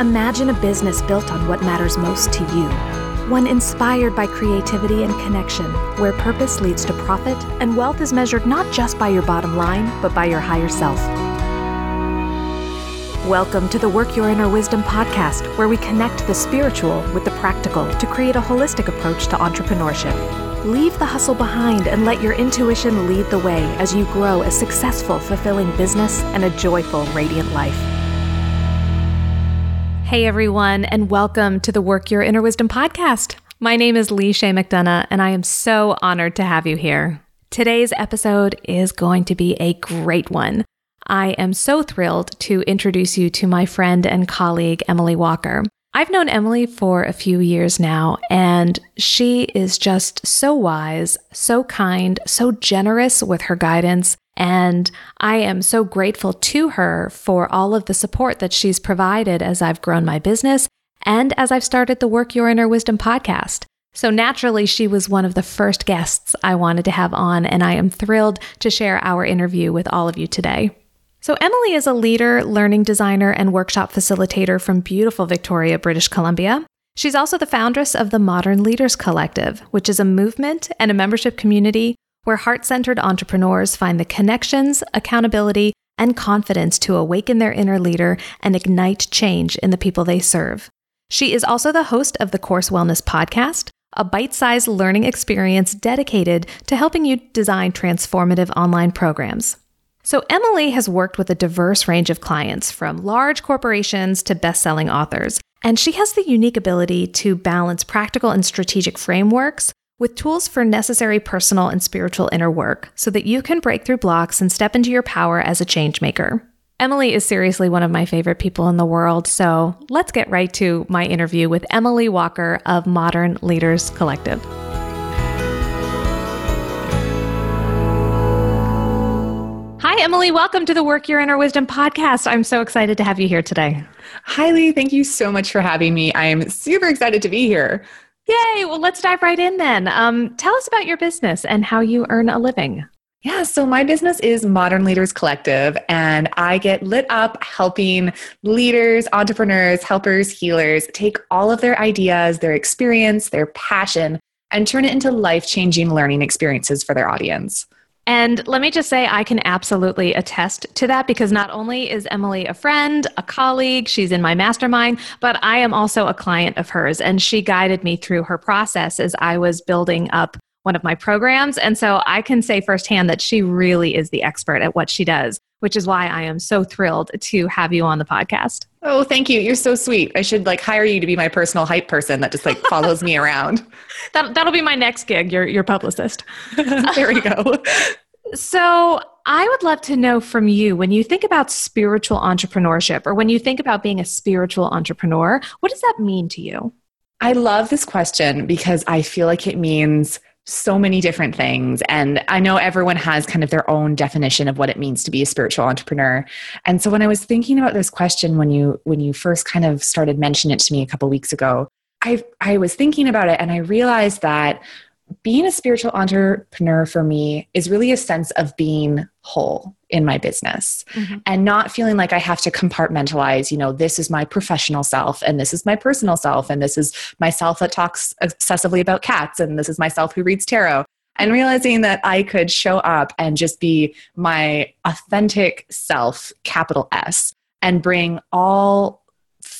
Imagine a business built on what matters most to you. One inspired by creativity and connection, where purpose leads to profit and wealth is measured not just by your bottom line, but by your higher self. Welcome to the Work Your Inner Wisdom podcast, where we connect the spiritual with the practical to create a holistic approach to entrepreneurship. Leave the hustle behind and let your intuition lead the way as you grow a successful, fulfilling business and a joyful, radiant life. Hey, everyone, and welcome to the Work Your Inner Wisdom podcast. My name is Lee Chaix McDonough, and I am so honored to have you here. Today's episode is going to be a great one. I am so thrilled to introduce you to my friend and colleague, Emily Walker. I've known Emily for a few years now, and she is just so wise, so kind, so generous with her guidance. And I am so grateful to her for all of the support that she's provided as I've grown my business and as I've started the Work Your Inner Wisdom podcast. So naturally, she was one of the first guests I wanted to have on, and I am thrilled to share our interview with all of you today. So, Emily is a leader, learning designer, and workshop facilitator from beautiful Victoria, British Columbia. She's also the foundress of the Modern Leaders Collective, which is a movement and a membership community where heart centered entrepreneurs find the connections, accountability, and confidence to awaken their inner leader and ignite change in the people they serve. She is also the host of the Course Wellness Podcast, a bite sized learning experience dedicated to helping you design transformative online programs. So, Emily has worked with a diverse range of clients, from large corporations to best selling authors, and she has the unique ability to balance practical and strategic frameworks with tools for necessary personal and spiritual inner work so that you can break through blocks and step into your power as a change maker. Emily is seriously one of my favorite people in the world, so let's get right to my interview with Emily Walker of Modern Leaders Collective. Hi, Emily. Welcome to the Work Your Inner Wisdom podcast. I'm so excited to have you here today. Hi, Lee. Thank you so much for having me. I am super excited to be here. Yay. Well, let's dive right in then. Um, tell us about your business and how you earn a living. Yeah, so my business is Modern Leaders Collective, and I get lit up helping leaders, entrepreneurs, helpers, healers take all of their ideas, their experience, their passion, and turn it into life changing learning experiences for their audience. And let me just say, I can absolutely attest to that because not only is Emily a friend, a colleague, she's in my mastermind, but I am also a client of hers. And she guided me through her process as I was building up one of my programs. And so I can say firsthand that she really is the expert at what she does, which is why I am so thrilled to have you on the podcast. Oh, thank you. You're so sweet. I should like hire you to be my personal hype person that just like follows me around. That, that'll be my next gig, your, your publicist. there we go. So, I would love to know from you when you think about spiritual entrepreneurship or when you think about being a spiritual entrepreneur, what does that mean to you? I love this question because I feel like it means so many different things. And i know everyone has kind of their own definition of what it means to be a spiritual entrepreneur. And so when i was thinking about this question when you when you first kind of started mentioning it to me a couple weeks ago i i was thinking about it and i realized that being a spiritual entrepreneur for me is really a sense of being whole in my business mm-hmm. and not feeling like I have to compartmentalize, you know, this is my professional self and this is my personal self and this is myself that talks obsessively about cats and this is myself who reads tarot. And realizing that I could show up and just be my authentic self, capital S, and bring all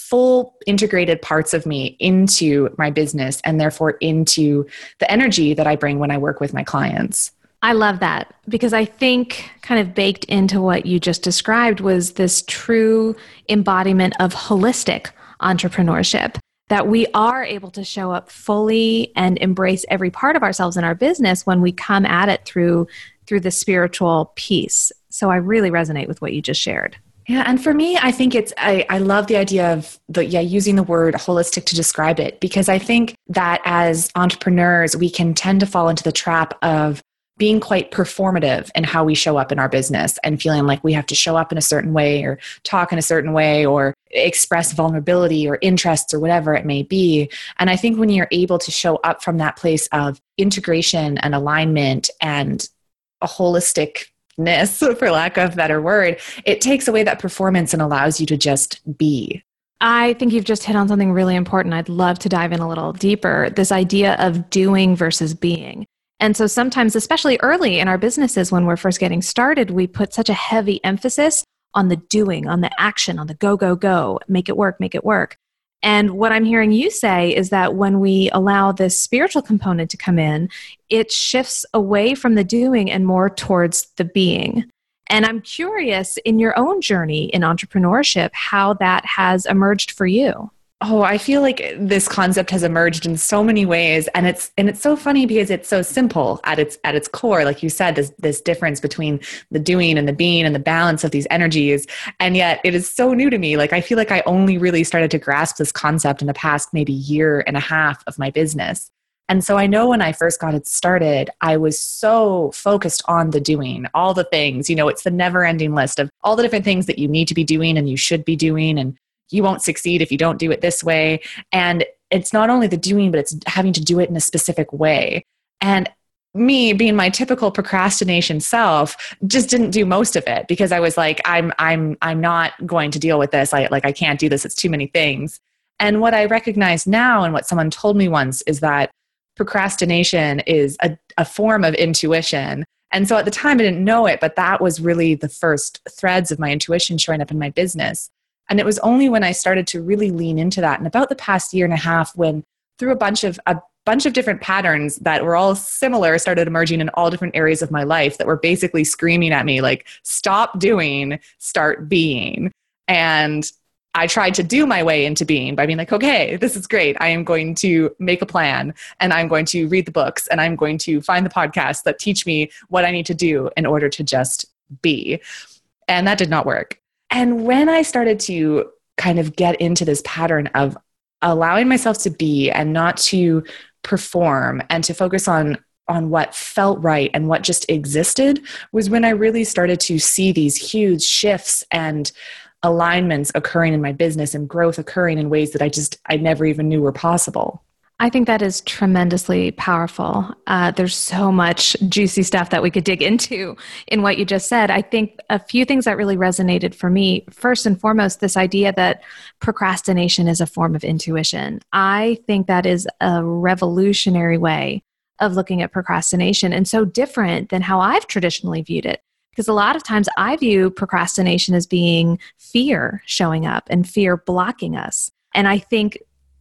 full integrated parts of me into my business and therefore into the energy that I bring when I work with my clients. I love that because I think kind of baked into what you just described was this true embodiment of holistic entrepreneurship that we are able to show up fully and embrace every part of ourselves in our business when we come at it through through the spiritual piece. So I really resonate with what you just shared. Yeah, and for me, I think it's I, I love the idea of the yeah using the word holistic to describe it because I think that as entrepreneurs we can tend to fall into the trap of being quite performative in how we show up in our business and feeling like we have to show up in a certain way or talk in a certain way or express vulnerability or interests or whatever it may be. And I think when you're able to show up from that place of integration and alignment and a holistic ness, for lack of better word, it takes away that performance and allows you to just be. I think you've just hit on something really important. I'd love to dive in a little deeper this idea of doing versus being. And so sometimes, especially early in our businesses when we're first getting started, we put such a heavy emphasis on the doing, on the action, on the go, go, go, make it work, make it work. And what I'm hearing you say is that when we allow this spiritual component to come in, it shifts away from the doing and more towards the being. And I'm curious in your own journey in entrepreneurship, how that has emerged for you. Oh, I feel like this concept has emerged in so many ways and it's and it's so funny because it's so simple at its at its core like you said this this difference between the doing and the being and the balance of these energies and yet it is so new to me like I feel like I only really started to grasp this concept in the past maybe year and a half of my business. And so I know when I first got it started, I was so focused on the doing, all the things, you know, it's the never ending list of all the different things that you need to be doing and you should be doing and you won't succeed if you don't do it this way. And it's not only the doing, but it's having to do it in a specific way. And me being my typical procrastination self just didn't do most of it because I was like, I'm I'm I'm not going to deal with this. I like I can't do this. It's too many things. And what I recognize now and what someone told me once is that procrastination is a, a form of intuition. And so at the time I didn't know it, but that was really the first threads of my intuition showing up in my business. And it was only when I started to really lean into that, and about the past year and a half, when through a bunch of a bunch of different patterns that were all similar started emerging in all different areas of my life that were basically screaming at me like stop doing start being and I tried to do my way into being by being like, okay, this is great. I am going to make a plan and I'm going to read the books and I'm going to find the podcasts that teach me what I need to do in order to just be. And that did not work. And when I started to kind of get into this pattern of allowing myself to be and not to perform and to focus on on what felt right and what just existed was when I really started to see these huge shifts and alignments occurring in my business and growth occurring in ways that I just I never even knew were possible. I think that is tremendously powerful. Uh, there's so much juicy stuff that we could dig into in what you just said. I think a few things that really resonated for me. First and foremost, this idea that procrastination is a form of intuition. I think that is a revolutionary way of looking at procrastination and so different than how I've traditionally viewed it. Because a lot of times I view procrastination as being fear showing up and fear blocking us. And I think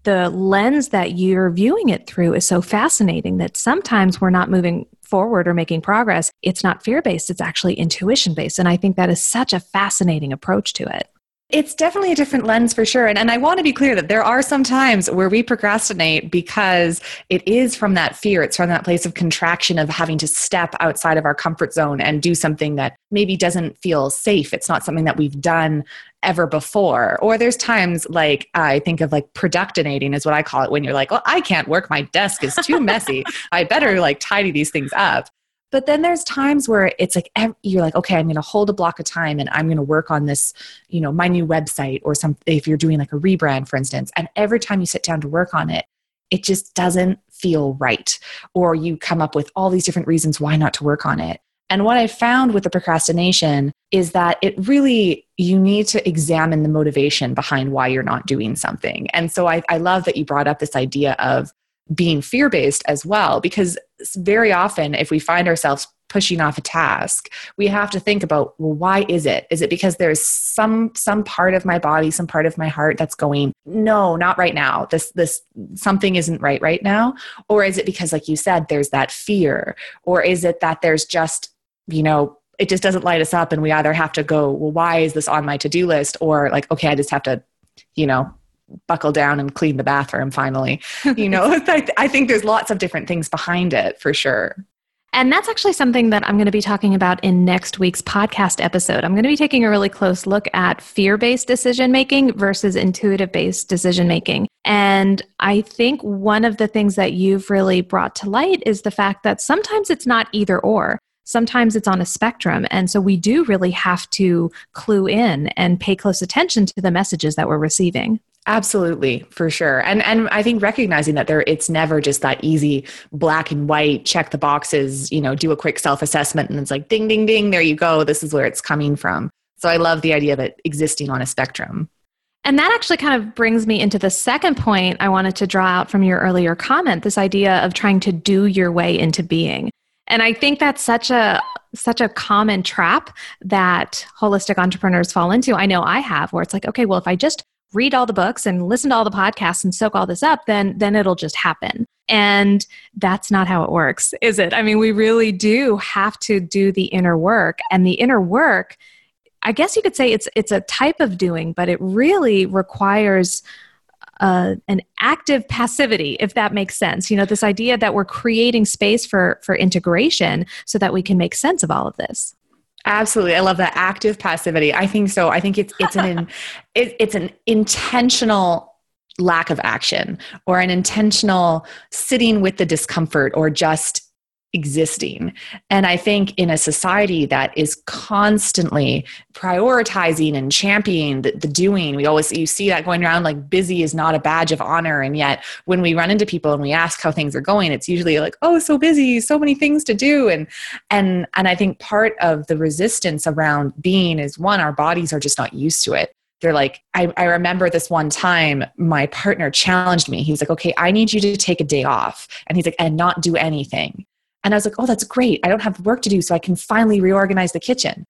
the lens that you're viewing it through is so fascinating that sometimes we're not moving forward or making progress. It's not fear based, it's actually intuition based. And I think that is such a fascinating approach to it. It's definitely a different lens for sure. And, and I want to be clear that there are some times where we procrastinate because it is from that fear. It's from that place of contraction of having to step outside of our comfort zone and do something that maybe doesn't feel safe. It's not something that we've done ever before. Or there's times like I think of like productinating is what I call it when you're like, well, I can't work. My desk is too messy. I better like tidy these things up. But then there's times where it's like you're like, okay, I'm going to hold a block of time and I'm going to work on this, you know, my new website or something. If you're doing like a rebrand, for instance, and every time you sit down to work on it, it just doesn't feel right, or you come up with all these different reasons why not to work on it. And what I found with the procrastination is that it really, you need to examine the motivation behind why you're not doing something. And so I, I love that you brought up this idea of being fear based as well, because very often if we find ourselves pushing off a task we have to think about well why is it? Is it because there's some some part of my body some part of my heart that's going no not right now. This this something isn't right right now. Or is it because like you said there's that fear? Or is it that there's just you know it just doesn't light us up and we either have to go well why is this on my to-do list or like okay i just have to you know buckle down and clean the bathroom finally you know I, think there's lots of different things behind it for sure and that's actually something that I'm going to be talking about in next week's podcast episode. I'm going to be taking a really close look at fear based decision making versus intuitive based decision making. And I think one of the things that you've really brought to light is the fact that sometimes it's not either or sometimes it's on a spectrum. And so we do really have to clue in and pay close attention to the messages that we're receiving. Absolutely, for sure. And and I think recognizing that there it's never just that easy black and white, check the boxes, you know, do a quick self-assessment and it's like ding ding ding, there you go. This is where it's coming from. So I love the idea of it existing on a spectrum. And that actually kind of brings me into the second point I wanted to draw out from your earlier comment this idea of trying to do your way into being. And I think that's such a such a common trap that holistic entrepreneurs fall into. I know I have where it's like, okay, well if I just read all the books and listen to all the podcasts and soak all this up, then then it'll just happen. And that's not how it works, is it? I mean, we really do have to do the inner work and the inner work I guess you could say it's it's a type of doing, but it really requires uh, an active passivity, if that makes sense. You know, this idea that we're creating space for for integration so that we can make sense of all of this. Absolutely, I love that active passivity. I think so. I think it's it's an it, it's an intentional lack of action or an intentional sitting with the discomfort or just existing. And I think in a society that is constantly prioritizing and championing the, the, doing, we always you see that going around like busy is not a badge of honor. And yet when we run into people and we ask how things are going, it's usually like, oh, so busy, so many things to do. And and and I think part of the resistance around being is one, our bodies are just not used to it they're like I, I, remember this one time my partner challenged me he's like okay i need you to take a day off and he's like and not do anything and I was like, oh, that's great. I don't have work to do, so I can finally reorganize the kitchen.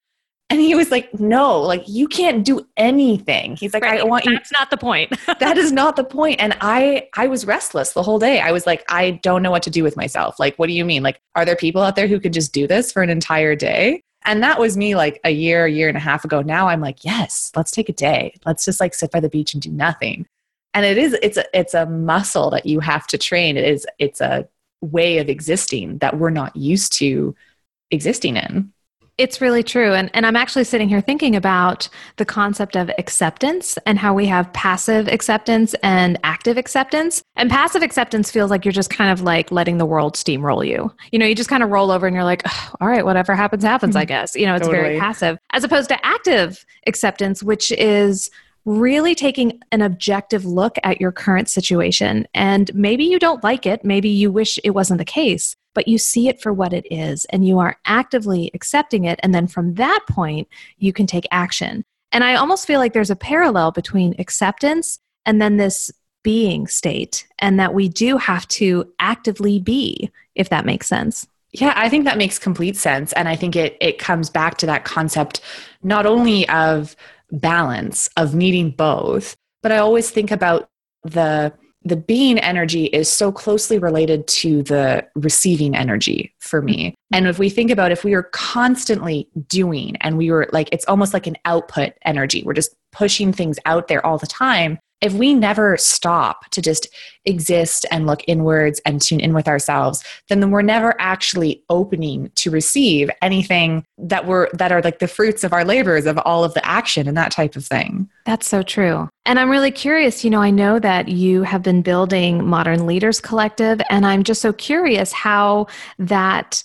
And he was like, no, like you can't do anything. He's like, right. I want you. That's not the point. that is not the point. And I, I was restless the whole day. I was like, I don't know what to do with myself. Like, what do you mean? Like, are there people out there who could just do this for an entire day? And that was me like a year, a year and a half ago. Now I'm like, yes, let's take a day. Let's just like sit by the beach and do nothing. And it is, it's a, it's a muscle that you have to train. It is, it's a way of existing that we're not used to existing in. It's really true. And, and I'm actually sitting here thinking about the concept of acceptance and how we have passive acceptance and active acceptance. And passive acceptance feels like you're just kind of like letting the world steamroll you. You know, you just kind of roll over and you're like, all right, whatever happens, happens, mm-hmm. I guess. You know, it's totally. very passive. As opposed to active acceptance, which is really taking an objective look at your current situation. And maybe you don't like it, maybe you wish it wasn't the case, but you see it for what it is and you are actively accepting it. And then from that point, you can take action. And I almost feel like there's a parallel between acceptance and then this being state, and that we do have to actively be, if that makes sense. Yeah, I think that makes complete sense. And I think it, it comes back to that concept not only of balance of needing both. But i always think about the the being energy is so closely related to the receiving energy for me. Mm-hmm. And if we think about if we are constantly doing and we were like, it's almost like an output energy, we're just pushing things out there all the time, if we never stop to just exist and look inwards and tune in with ourselves then we're never actually opening to receive anything that we're that are like the fruits of our labors of all of the action and that type of thing. That's so true. And i'm really curious you know i know that you have been building modern leaders collective and i'm just so curious how that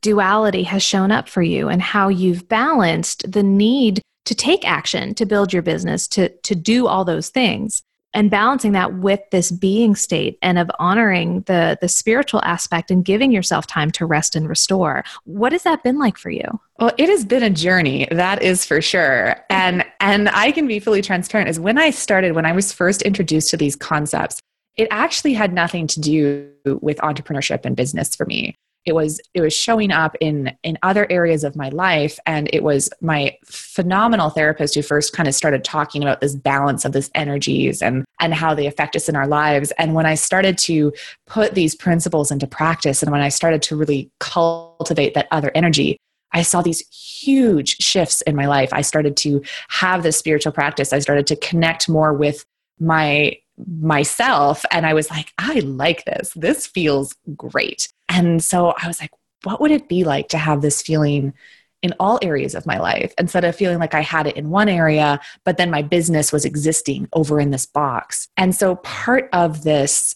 duality has shown up for you and how you've balanced the need to take action to build your business to to do all those things and balancing that with this being state and of honoring the the spiritual aspect and giving yourself time to rest and restore. What has that been like for you? Well it has been a journey that is for sure. And and i can be fully transparent is when i started when i was first introduced to these concepts it actually had nothing to do with entrepreneurship and business for me it was it was showing up in in other areas of my life and it was my phenomenal therapist who first kind of started talking about this balance of this energies and and how they affect us in our lives and when i started to put these principles into practice and when i started to really cultivate that other energy I saw these huge shifts in my life. I started to have this spiritual practice. I started to connect more with my myself and I was like, I like this. This feels great. And so I was like, what would it be like to have this feeling in all areas of my life instead of feeling like I had it in one area, but then my business was existing over in this box? And so part of this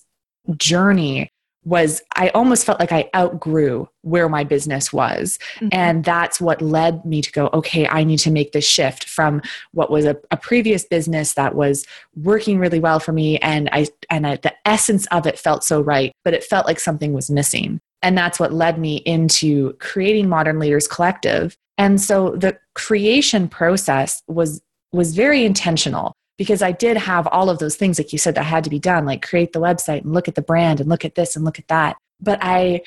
journey was I almost felt like I outgrew where my business was. Mm-hmm. And that's what led me to go, okay, I need to make this shift from what was a, a previous business that was working really well for me. And I, and I, the essence of it felt so right, but it felt like something was missing. And that's what led me into creating Modern Leaders Collective. And so the creation process was, was very intentional because I did have all of those things, like you said, that had to be done, like create the website and look at the brand and look at this and look at that. But I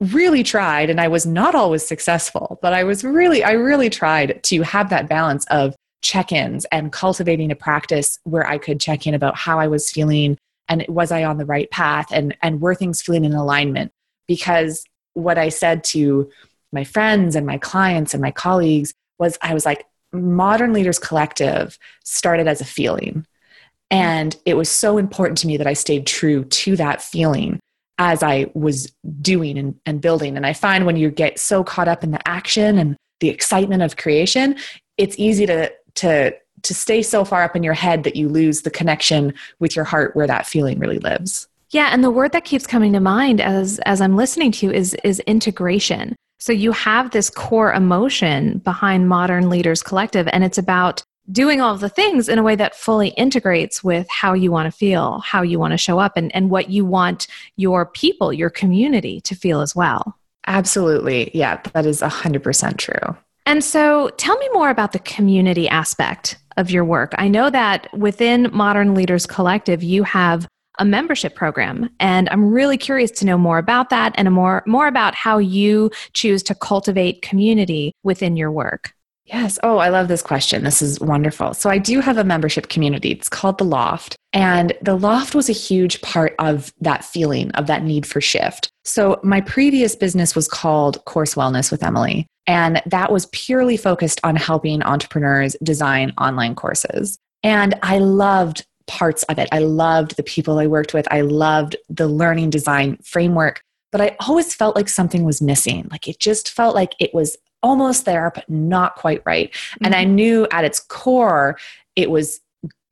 really tried and I was not always successful, but I was really, I really tried to have that balance of check ins and cultivating a practice where I could check in about how I was feeling and was I on the right path and, and were things feeling in alignment? Because what I said to my friends and my clients and my colleagues was I was like, Modern Leaders Collective started as a feeling. And it was so important to me that I stayed true to that feeling as I was doing and, and building. And I find when you get so caught up in the action and the excitement of creation, it's easy to to to stay so far up in your head that you lose the connection with your heart where that feeling really lives. Yeah, and the word that keeps coming to mind as as I'm listening to you is is integration. So you have this core emotion behind Modern Leaders Collective and it's about doing all of the things in a way that fully integrates with how you want to feel, how you want to show up and and what you want your people, your community to feel as well. Absolutely. Yeah, that is 100% true. And so tell me more about the community aspect of your work. I know that within Modern Leaders Collective, you have a membership program and i'm really curious to know more about that and more more about how you choose to cultivate community within your work Yes. Oh, I love this question. This is wonderful. So, I do have a membership community. It's called The Loft. And The Loft was a huge part of that feeling, of that need for shift. So, my previous business was called Course Wellness with Emily. And that was purely focused on helping entrepreneurs design online courses. And I loved parts of it. I loved the people I worked with. I loved the learning design framework. But I always felt like something was missing. Like it just felt like it was almost there, but not quite right. Mm-hmm. And I mm-hmm. knew at its core, it was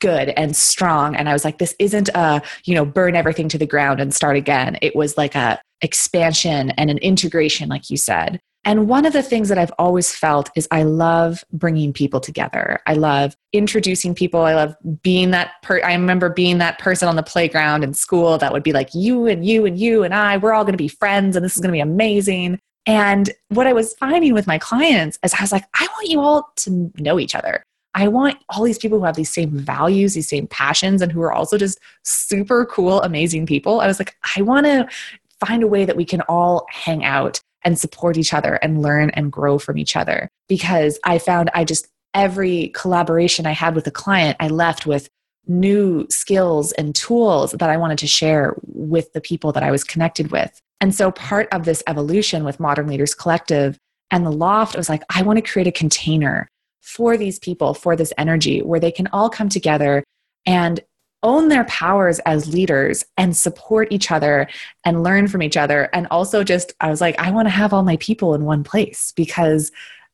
good and strong and i was like this isn't a you know burn everything to the ground and start again it was like a expansion and an integration like you said and one of the things that I've always felt is I love bringing people together. I love introducing people. I love being that per I remember being that person on the playground in school that would be like you and you and you and I, we're all going to be friends and this is going to be amazing. And what I was finding with my clients is I was like, I want you all to know each other. I want all these people who have these same values, these same passions, and who are also just super cool, amazing people. I was like, I want to find a way that we can all hang out and support each other and learn and grow from each other. Because I found I just, every collaboration I had with a client, I left with new skills and tools that I wanted to share with the people that I was connected with. And so part of this evolution with Modern Leaders Collective and the loft was like, I want to create a container for these people, for this energy where they can all come together and own their powers as leaders and support each other and learn from each other. And also, just, I was like, I want to have all my people in one place because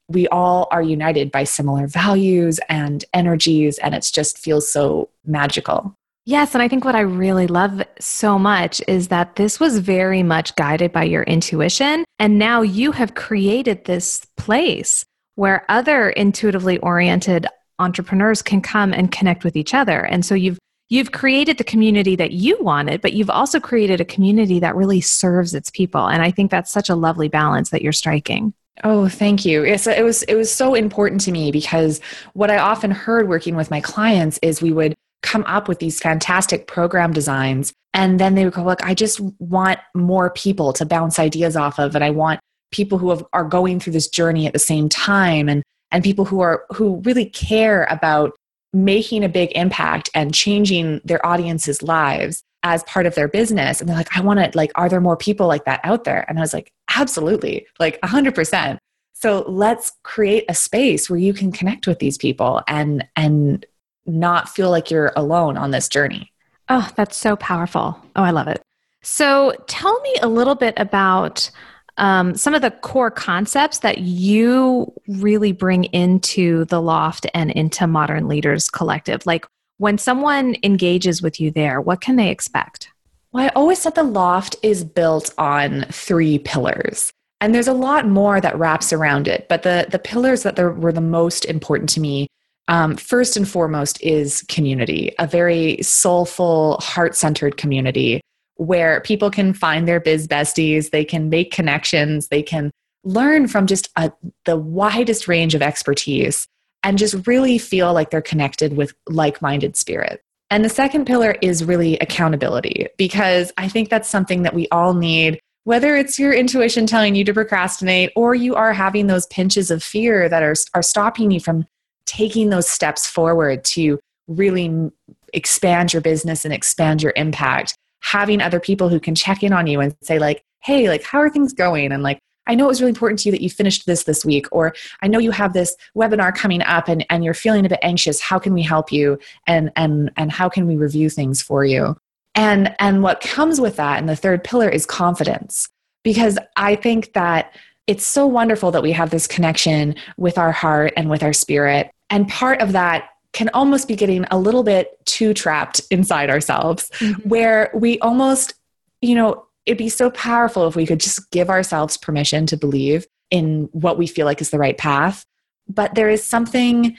we all are united by similar values and energies, and it just feels so magical. Yes, and I think what I really love so much is that this was very much guided by your intuition. And now you have created this place where other intuitively oriented entrepreneurs can come and connect with each other. And so you've you've created the community that you wanted, but you've also created a community that really serves its people. And I think that's such a lovely balance that you're striking. Oh, thank you. It's, it was it was so important to me because what I often heard working with my clients is we would come up with these fantastic program designs and then they would go look i just want more people to bounce ideas off of and i want people who have, are going through this journey at the same time and and people who are who really care about making a big impact and changing their audience's lives as part of their business and they're like i want to like are there more people like that out there and i was like absolutely like 100% so let's create a space where you can connect with these people and and not feel like you're alone on this journey. Oh, that's so powerful. Oh, I love it. So tell me a little bit about um, some of the core concepts that you really bring into the loft and into Modern Leaders Collective. Like when someone engages with you there, what can they expect? Well, I always said the loft is built on three pillars. And there's a lot more that wraps around it, but the, the pillars that were the most important to me um, first and foremost is community, a very soulful, heart centered community where people can find their biz besties, they can make connections, they can learn from just a, the widest range of expertise and just really feel like they're connected with like minded spirit. And the second pillar is really accountability because I think that's something that we all need, whether it's your intuition telling you to procrastinate or you are having those pinches of fear that are, are stopping you from taking those steps forward to really expand your business and expand your impact. Having other people who can check in on you and say, like, hey, like, how are things going? And like, I know it was really important to you that you finished this this week, or I know you have this webinar coming up and, and you're feeling a bit anxious. How can we help you? And, and, and how can we review things for you? And, and what comes with that, and the third pillar is confidence, because I think that it's so wonderful that we have this connection with our heart and with our spirit. And part of that can almost be getting a little bit too trapped inside ourselves, mm-hmm. where we almost, you know, it'd be so powerful if we could just give ourselves permission to believe in what we feel like is the right path. But there is something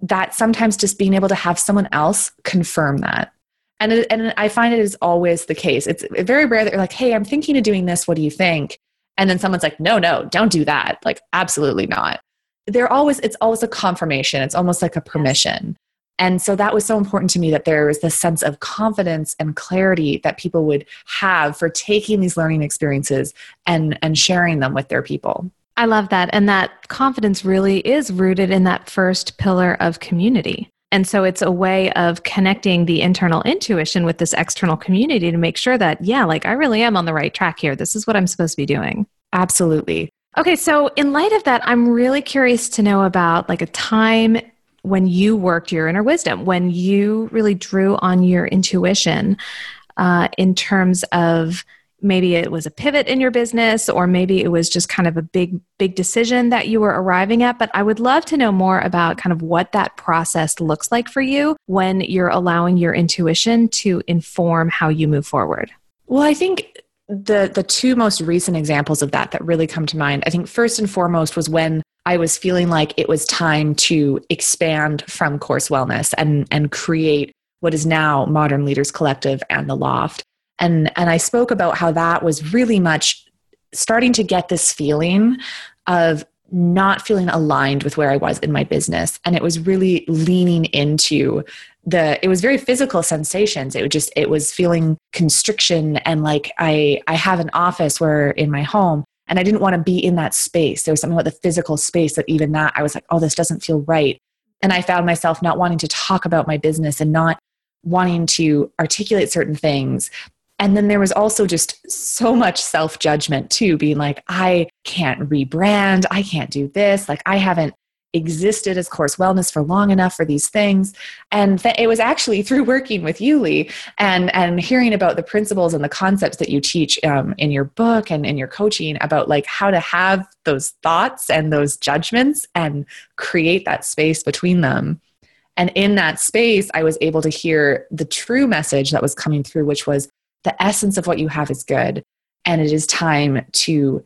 that sometimes just being able to have someone else confirm that. And, it, and I find it is always the case. It's very rare that you're like, hey, I'm thinking of doing this. What do you think? And then someone's like, no, no, don't do that. Like, absolutely not. They're always, it's always a confirmation. It's almost like a permission. And so that was so important to me that there was this sense of confidence and clarity that people would have for taking these learning experiences and, and sharing them with their people. I love that. And that confidence really is rooted in that first pillar of community. And so it's a way of connecting the internal intuition with this external community to make sure that, yeah, like I really am on the right track here. This is what I'm supposed to be doing. Absolutely. Okay, so in light of that, I'm really curious to know about like a time when you worked your inner wisdom, when you really drew on your intuition uh, in terms of maybe it was a pivot in your business or maybe it was just kind of a big big decision that you were arriving at. But i would love to know more about kind of what that process looks like for you when you're allowing your intuition to inform how you move forward. Well i think the the two most recent examples of that that really come to mind i think first and foremost was when I was feeling like it was time to expand from course wellness and and create what is now Modern Leaders Collective and the Loft. And and I spoke about how that was really much starting to get this feeling of not feeling aligned with where I was in my business and it was really leaning into the it was very physical sensations it was just it was feeling constriction and like I I have an office where in my home and I didn't want to be in that space. There was something about the physical space that even that I was like, oh, this doesn't feel right. And I found myself not wanting to talk about my business and not wanting to articulate certain things. And then there was also just so much self judgment too, being like, I can't rebrand. I can't do this. Like, I haven't existed as course wellness for long enough for these things. And th- it was actually through working with you Lee and and hearing about the principles and the concepts that you teach um, in your book and in your coaching about like how to have those thoughts and those judgments and create that space between them. And in that space i was able to hear the true message that was coming through which was the essence of what you have is good and it is time to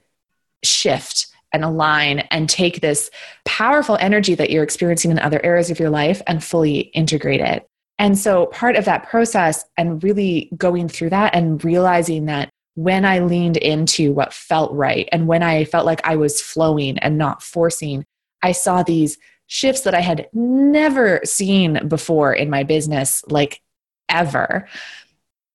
shift and align and take this powerful energy that you're experiencing in other areas of your life and fully integrate it. And so, part of that process and really going through that and realizing that when I leaned into what felt right and when I felt like I was flowing and not forcing, I saw these shifts that I had never seen before in my business, like ever.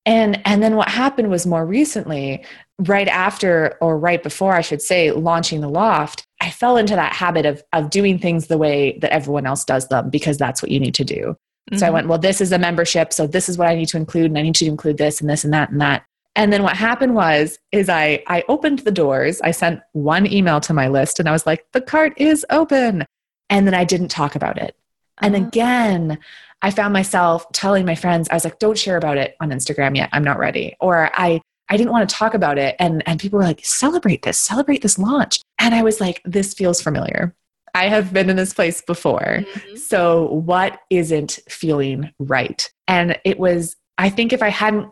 And and then what happened was more recently right after or right before I should say launching the loft, I fell into that habit of of doing things the way that everyone else does them because that's what you need to do. Mm-hmm. So I mm-hmm. went, well, this is a membership, so this is what I need to include, and I need to include this and this and that and that. And then what happened was is I I opened the doors, I sent one email to my list and I was like, the cart is open. And then I didn't talk about it. Uh-huh. And again, I found myself telling my friends, I was like, don't share about it on Instagram yet. I'm not ready. Or I I didn't want to talk about it. And, and people were like, celebrate this, celebrate this launch. And I was like, this feels familiar. I have been in this place before. Mm-hmm. So, what isn't feeling right? And it was, I think if I hadn't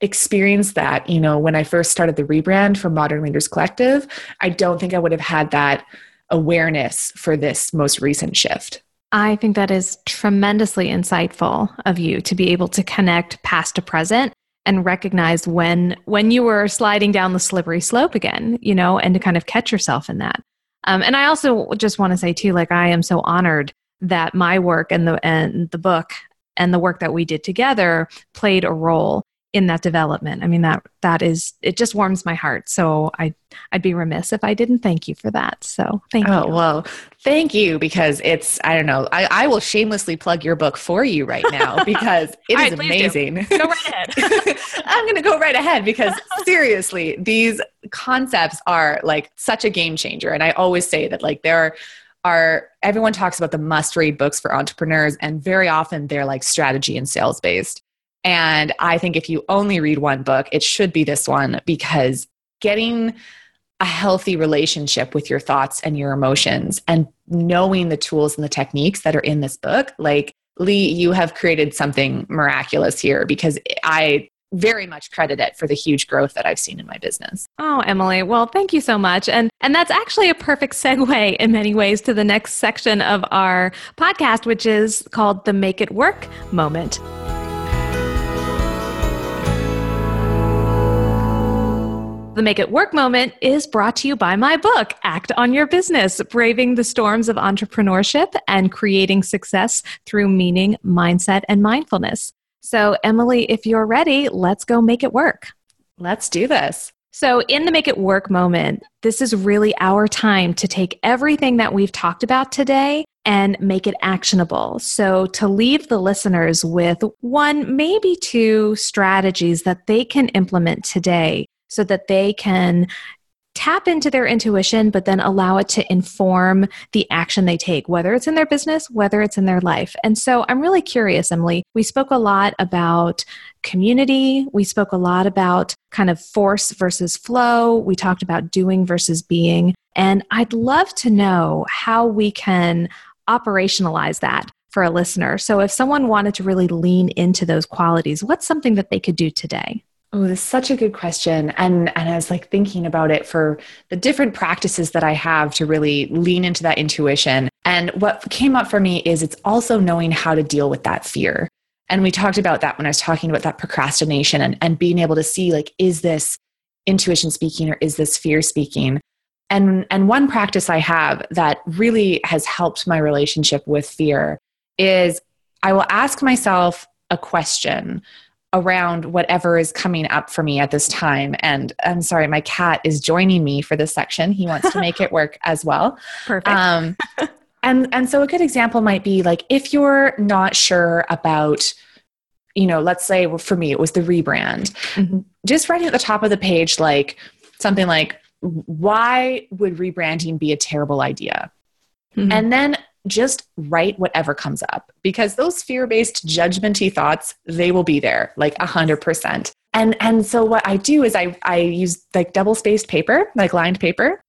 experienced that, you know, when I first started the rebrand for Modern Leaders Collective, I don't think I would have had that awareness for this most recent shift. I think that is tremendously insightful of you to be able to connect past to present and recognize when when you were sliding down the slippery slope again you know and to kind of catch yourself in that. Um, and i also just want to say too like i am so honored that my work and the and the book and the work that we did together played a role in that development. I mean that that is it just warms my heart. So I I'd be remiss if I didn't thank you for that. So thank you. oh, you. well, thank you because it's I don't know. I, I will shamelessly plug your book for you right now because it is right, amazing. Go right ahead. I'm gonna go right ahead because seriously, these concepts are like such a game changer. And I always say that like there are are everyone talks about the must read books for entrepreneurs and very often they're like strategy and sales based and I think if you only read one book, it should be this one because getting a healthy relationship with your thoughts and your emotions and knowing the tools and the techniques that are in this book, like Lee, you have created something miraculous here because I very much credit it for the huge growth that I've seen in my business. Oh, Emily. Well, thank you so much. And and that's actually a perfect segue in many ways to the next section of our podcast which is called the make it work moment. The Make It Work moment is brought to you by my book, Act on Your Business Braving the Storms of Entrepreneurship and Creating Success Through Meaning, Mindset, and Mindfulness. So, Emily, if you're ready, let's go make it work. Let's do this. So, in the Make It Work moment, this is really our time to take everything that we've talked about today and make it actionable. So, to leave the listeners with one, maybe two strategies that they can implement today so that they can tap into their intuition, but then allow it to inform the action they take, whether it's in their business, whether it's in their life. And so I'm really curious, Emily. We spoke a lot about community, we spoke a lot about kind of force versus flow, we talked about doing versus being. And I'd love to know how we can operationalize that for a listener. So if someone wanted to really lean into those qualities, what's something that they could do today? Oh, this is such a good question. And and I was like thinking about it for the different practices that I have to really lean into that intuition. And what came up for me is it's also knowing how to deal with that fear. And we talked about that when I was talking about that procrastination and, and being able to see like, is this intuition speaking or is this fear speaking? And and one practice I have that really has helped my relationship with fear is I will ask myself a question around whatever is coming up for me at this time. And I'm sorry, my cat is joining me for this section. He wants to make it work as well. Perfect. Um, and and so a good example might be like if you're not sure about you know let's say for me it was the rebrand mm-hmm. just writing at the top of the page like something like why would rebranding be a terrible idea mm-hmm. and then just write whatever comes up because those fear-based judgmenty thoughts they will be there like a hundred percent. And and so what i do is i i use like double spaced paper like lined paper.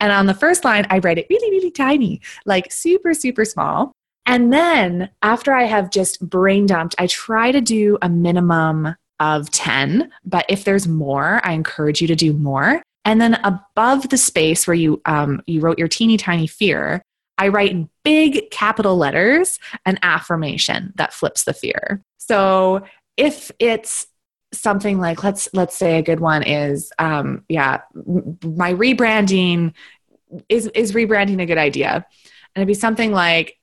And on the first line i write it really really tiny like super super small. And then after i have just brain dumped i try to do a minimum of 10 but if there's more i encourage you to do more. And then above the space where you um, you wrote your teeny tiny fear I write in big capital letters an affirmation that flips the fear. So if it's something like let's let's say a good one is um yeah my rebranding is is rebranding a good idea. And it'd be something like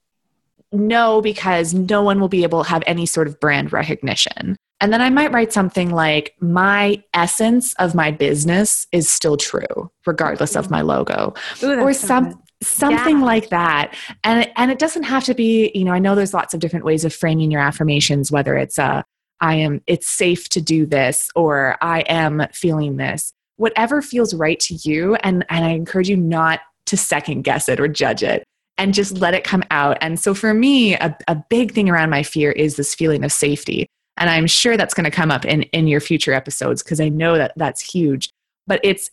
no because no one will be able to have any sort of brand recognition. And then i might write something like my essence of my business is still true regardless of my logo. Ooh, or some something yeah. like that. And and it doesn't have to be you know i know there's lots of different ways of framing your affirmations whether it's a i am it's safe to do this or i am feeling this. Whatever feels right to you and and i encourage you not to second guess it or judge it and just let it come out. And so for me a, a big thing around my fear is this feeling of safety. And i'm sure that's going to come up in in your future episodes because i know that that's huge. But it's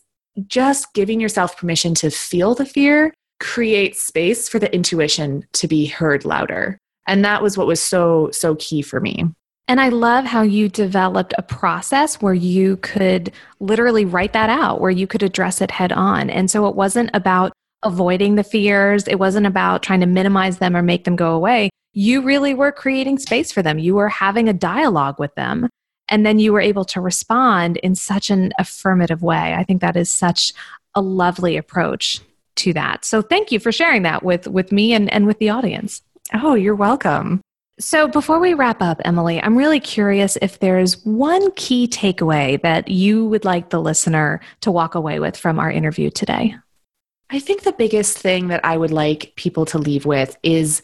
just giving yourself permission to feel the fear create space for the intuition to be heard louder. And that was what was so, so key for me. And I love how you developed a process where you could literally write that out, where you could address it head on. And so it wasn't about avoiding the fears, it wasn't about trying to minimize them or make them go away. You really were creating space for them. You were having a dialogue with them. And then you were able to respond in such an affirmative way. I think that is such a lovely approach to that. So thank you for sharing that with with me and, and with the audience. Oh, you're welcome. So, before we wrap up, Emily, I'm really curious if there's one key takeaway that you would like the listener to walk away with from our interview today. I think the biggest thing that I would like people to leave with is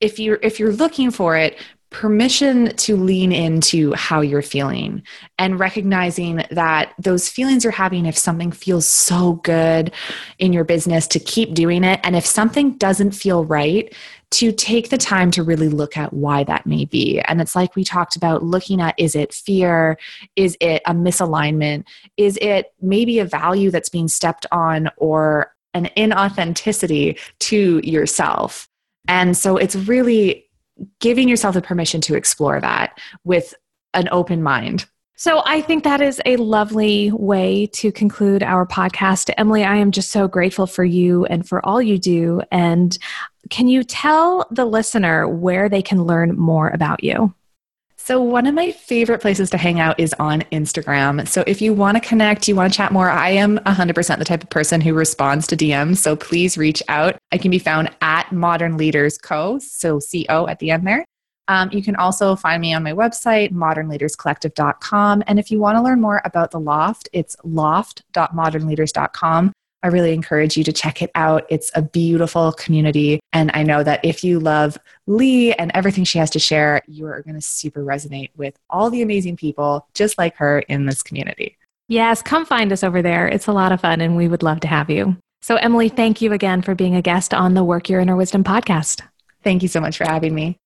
if you're if you're looking for it, permission to lean into how you're feeling and recognizing that those feelings you're having, if something feels so good in your business, to keep doing it. And if something doesn't feel right, to take the time to really look at why that may be. And it's like we talked about looking at is it fear? Is it a misalignment? Is it maybe a value that's being stepped on or an inauthenticity to yourself? And so it's really giving yourself the permission to explore that with an open mind. So I think that is a lovely way to conclude our podcast. Emily, I am just so grateful for you and for all you do. And can you tell the listener where they can learn more about you? So, one of my favorite places to hang out is on Instagram. So, if you want to connect, you want to chat more, I am 100% the type of person who responds to DMs. So, please reach out. I can be found at Modern Leaders Co. So, C O at the end there. Um, you can also find me on my website, modernleaderscollective.com. And if you want to learn more about the Loft, it's loft.modernleaders.com. I really encourage you to check it out. It's a beautiful community. And I know that if you love Lee and everything she has to share, you are going to super resonate with all the amazing people just like her in this community. Yes, come find us over there. It's a lot of fun and we would love to have you. So, Emily, thank you again for being a guest on the Work Your Inner Wisdom podcast. Thank you so much for having me.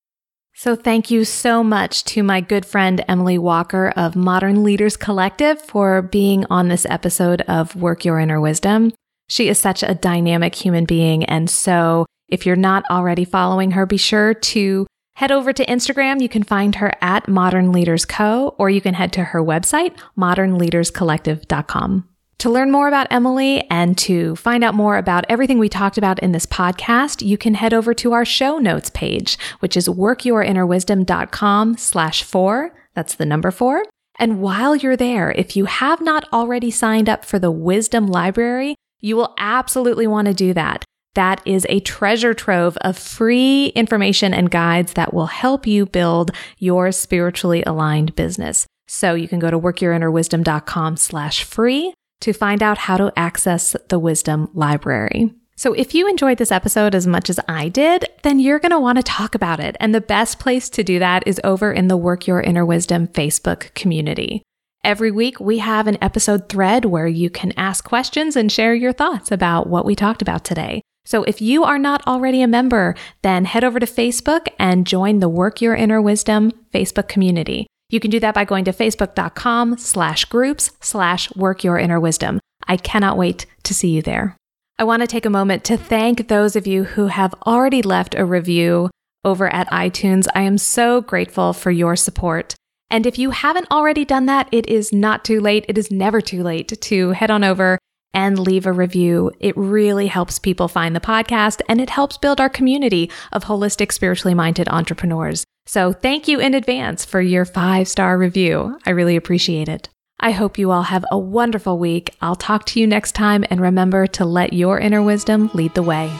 So, thank you so much to my good friend Emily Walker of Modern Leaders Collective for being on this episode of Work Your Inner Wisdom. She is such a dynamic human being. And so, if you're not already following her, be sure to head over to Instagram. You can find her at Modern Leaders Co., or you can head to her website, modernleaderscollective.com. To learn more about Emily and to find out more about everything we talked about in this podcast, you can head over to our show notes page, which is workyourinnerwisdom.com slash four. That's the number four. And while you're there, if you have not already signed up for the Wisdom Library, you will absolutely want to do that. That is a treasure trove of free information and guides that will help you build your spiritually aligned business. So you can go to workyourinnerwisdom.com slash free to find out how to access the Wisdom Library. So if you enjoyed this episode as much as I did, then you're going to want to talk about it. And the best place to do that is over in the Work Your Inner Wisdom Facebook community. Every week, we have an episode thread where you can ask questions and share your thoughts about what we talked about today. So if you are not already a member, then head over to Facebook and join the Work Your Inner Wisdom Facebook community. You can do that by going to facebook.com slash groups slash work your inner wisdom. I cannot wait to see you there. I want to take a moment to thank those of you who have already left a review over at iTunes. I am so grateful for your support. And if you haven't already done that, it is not too late. It is never too late to head on over and leave a review. It really helps people find the podcast and it helps build our community of holistic, spiritually minded entrepreneurs. So thank you in advance for your five star review. I really appreciate it. I hope you all have a wonderful week. I'll talk to you next time and remember to let your inner wisdom lead the way.